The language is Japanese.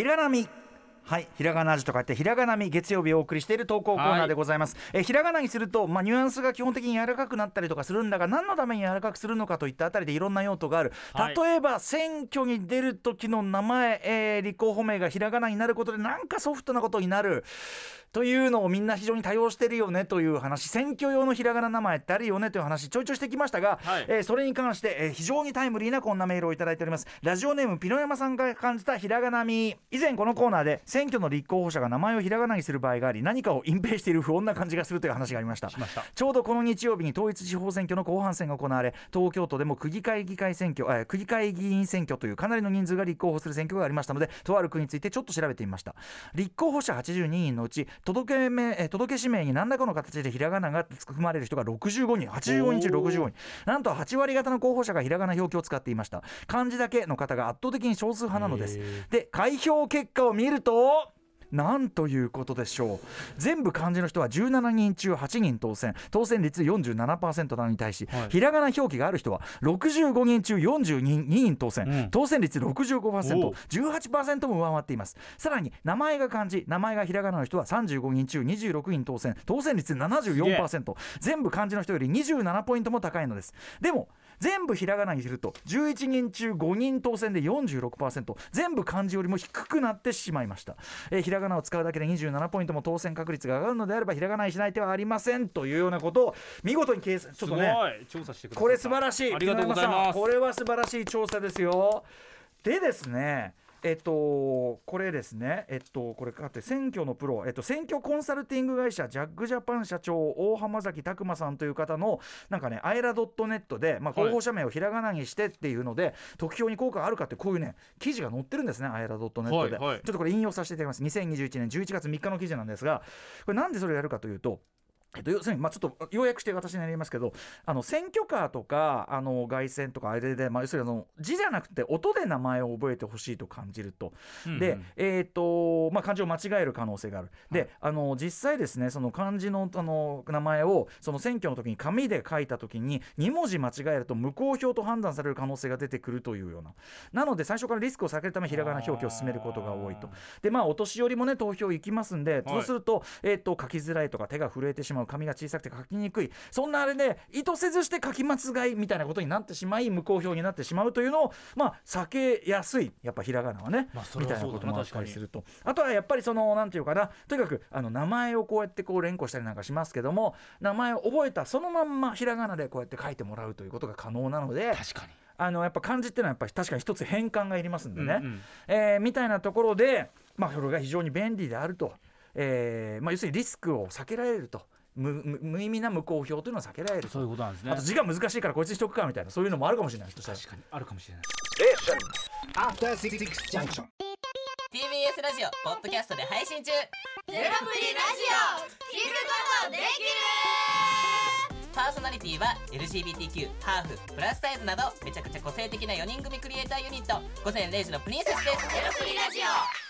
ひらがなみ。はい、ひらがな味と書いてひらがなみ月曜日お送りしている投稿コーナーでございます、えひらがなにすると、まあ、ニュアンスが基本的に柔らかくなったりとかするんだが何のために柔らかくするのかといったあたりでいろんな用途がある、はい。例えば選挙に出る時の名前、えー立候補名がひらがなになることでなんかソフトなことになる。というのをみんな非常に多用してるよねという話。選挙用のひらがな名前ってあるよねという話ちょいちょいしてきましたが、はい。えーそれに関して、えー非常にタイムリーなこんなメールをいただいております。ラジオネームピノヤマさんが感じたひらがなみ。以前このコーナーで選挙の立候補者が名前をひらがなにする場合があり何かを隠蔽している不穏な感じがするという話がありました。ちょうどこの日曜日に統一地方選挙の後半戦が行われ東京都でも区議会議会選挙、えー区議会議員選挙というかなりの人数が立候補する選挙がありましたのでとある区についてちょっと調べてみました。立候補者82人のうち届け名、えー届け氏名に何らかの形でひらがなが含まれる人が65人。85人中65人。なんと8割方の候補者がひらがな表記を使っていました。漢字だけの方が圧倒的に少数派なのです。で開票結果を見るとなんということでしょう。全部漢字の人は17人中8人当選。当選率47%なのに対し、はい。ひらがな表記がある人は65人中42人当選、うん。当選率おう 65%18% も上回っています。さらに名前が漢字。名前がひらがなの人は35人中26人当選。当選率74%全部漢字の人より27ポイントも高いのです。でも全部ひらがなにすると11人中5人当選で46%全部漢字よりも低くなってしまいました、えーひらがなを使うだけで27ポイントも当選確率が上がるのであればひらがなにしない手はありませんというようなことを見事に計算ちょっとね調査してくださった。これ素晴らしい。ありがとうございます。これは素晴らしい調査ですよ。でですねえっと、これですね、えっと、これかって選挙のプロ、えっと、選挙コンサルティング会社ジャックジャパン社長大浜崎拓磨さんという方のなんかねアイラドットネットで、まあ、はい。候補者名をひらがなにしてっていうので、得票に効果があるかってこういうね記事が載ってるんですねアイラドットネットで、はいはい。ちょっとこれ引用させていただきます。2021年11月3日の記事なんですがこれなんでそれをやるかというとえっと、要するに、まあ、ちょっと要約して私になりますけどあの選挙カーとかあの凱旋とかあれで、まあ、要するにあの字じゃなくて音で名前を覚えてほしいと感じると、うんうん。で、えーとまあ、漢字を間違える可能性がある、であの実際ですねその漢字のあの名前をその選挙の時に紙で書いた時に2文字間違えると無効票と判断される可能性が出てくるというような。なので最初からリスクを避けるためひらがな表記を進めることが多いと。でまあお年寄りもね投票行きますんで、そうすると,、えー、と書きづらいとか手が震えてしまう紙が小さくて書きにくい。そんなあれで意図せずして書き間違いみたいなことになってしまい無効票になってしまうというのをまあ避けやすい。やっぱひらがなはね、まあそみたいなこともあったりすると。あとはやっぱりそのなんていうかな。とにかくあの名前をこうやってこう連呼したりなんかしますけども名前を覚えたそのまんまひらがなでこうやって書いてもらうということが可能なので確かに。あのやっぱ漢字っていうのはやっぱり確かに一つ変換がいりますんでね、うんうん。えーみたいなところで、まあ、それが非常に便利であると、えーまあ、要するにリスクを避けられると無意味な無効票というのは避けられる。そういうことなんですね。あと字が難しいからこいつにしとくかみたいなそういうのもあるかもしれない。確かにあるかもしれない。After Six Junction. TBS ラジオポッドキャストで配信中。ゼロプリラジオ聞くことできる。パーソナリティは LGBTQ ハーフプラスサイズなどめちゃくちゃ個性的な4人組クリエイターユニット午前0時のプリンセスです。ゼロプリラジオ